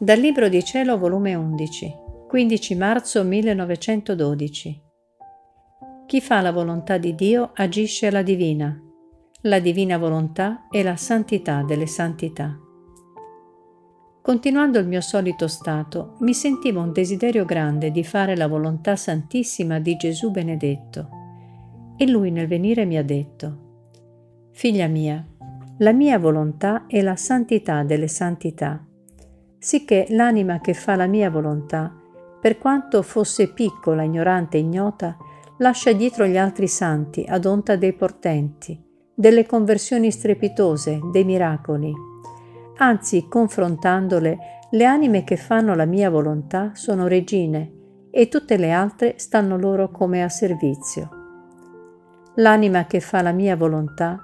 Dal Libro di Cielo, volume 11, 15 marzo 1912. Chi fa la volontà di Dio agisce alla divina. La divina volontà è la santità delle santità. Continuando il mio solito stato, mi sentivo un desiderio grande di fare la volontà santissima di Gesù benedetto. E lui nel venire mi ha detto, Figlia mia, la mia volontà è la santità delle santità sicché l'anima che fa la mia volontà, per quanto fosse piccola, ignorante e ignota, lascia dietro gli altri santi ad onta dei portenti, delle conversioni strepitose, dei miracoli. Anzi, confrontandole, le anime che fanno la mia volontà sono regine e tutte le altre stanno loro come a servizio. L'anima che fa la mia volontà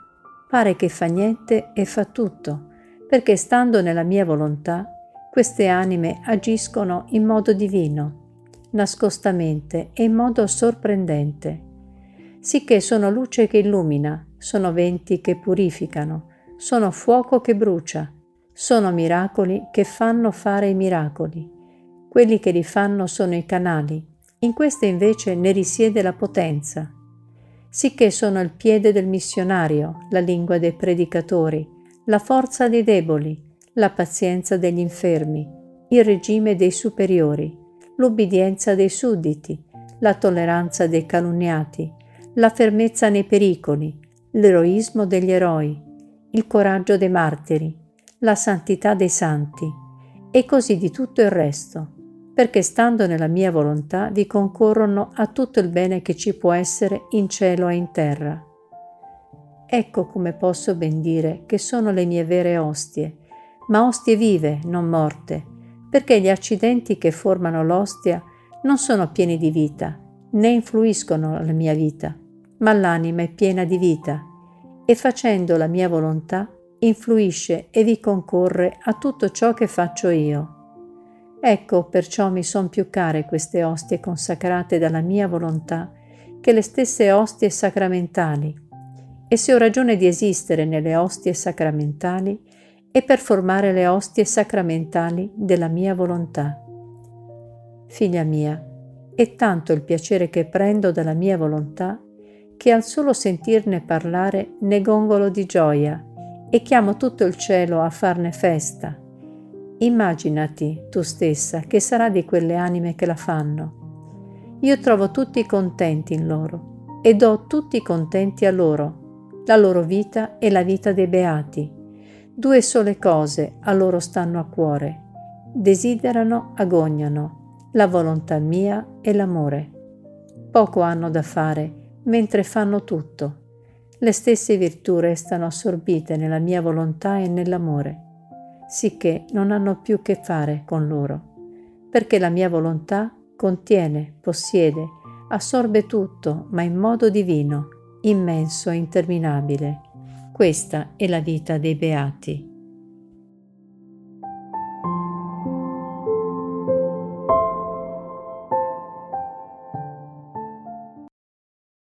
pare che fa niente e fa tutto, perché stando nella mia volontà queste anime agiscono in modo divino, nascostamente e in modo sorprendente, sicché sono luce che illumina, sono venti che purificano, sono fuoco che brucia, sono miracoli che fanno fare i miracoli. Quelli che li fanno sono i canali, in queste invece ne risiede la potenza, sicché sono il piede del missionario, la lingua dei predicatori, la forza dei deboli, la pazienza degli infermi, il regime dei superiori, l'ubbidienza dei sudditi, la tolleranza dei calunniati, la fermezza nei pericoli, l'eroismo degli eroi, il coraggio dei martiri, la santità dei santi e così di tutto il resto, perché stando nella mia volontà vi concorrono a tutto il bene che ci può essere in cielo e in terra. Ecco come posso ben dire che sono le mie vere ostie, ma ostie vive, non morte, perché gli accidenti che formano l'ostia non sono pieni di vita, né influiscono alla mia vita, ma l'anima è piena di vita e facendo la mia volontà influisce e vi concorre a tutto ciò che faccio io. Ecco perciò mi son più care queste ostie consacrate dalla mia volontà che le stesse ostie sacramentali. E se ho ragione di esistere nelle ostie sacramentali, e per formare le ostie sacramentali della mia volontà. Figlia mia, è tanto il piacere che prendo dalla mia volontà che al solo sentirne parlare ne gongolo di gioia e chiamo tutto il cielo a farne festa. Immaginati tu stessa che sarà di quelle anime che la fanno. Io trovo tutti contenti in loro e do tutti contenti a loro, la loro vita e la vita dei beati Due sole cose a loro stanno a cuore. Desiderano, agognano, la volontà mia e l'amore. Poco hanno da fare, mentre fanno tutto. Le stesse virtù restano assorbite nella mia volontà e nell'amore, sicché non hanno più che fare con loro, perché la mia volontà contiene, possiede, assorbe tutto, ma in modo divino, immenso e interminabile questa è la vita dei beati.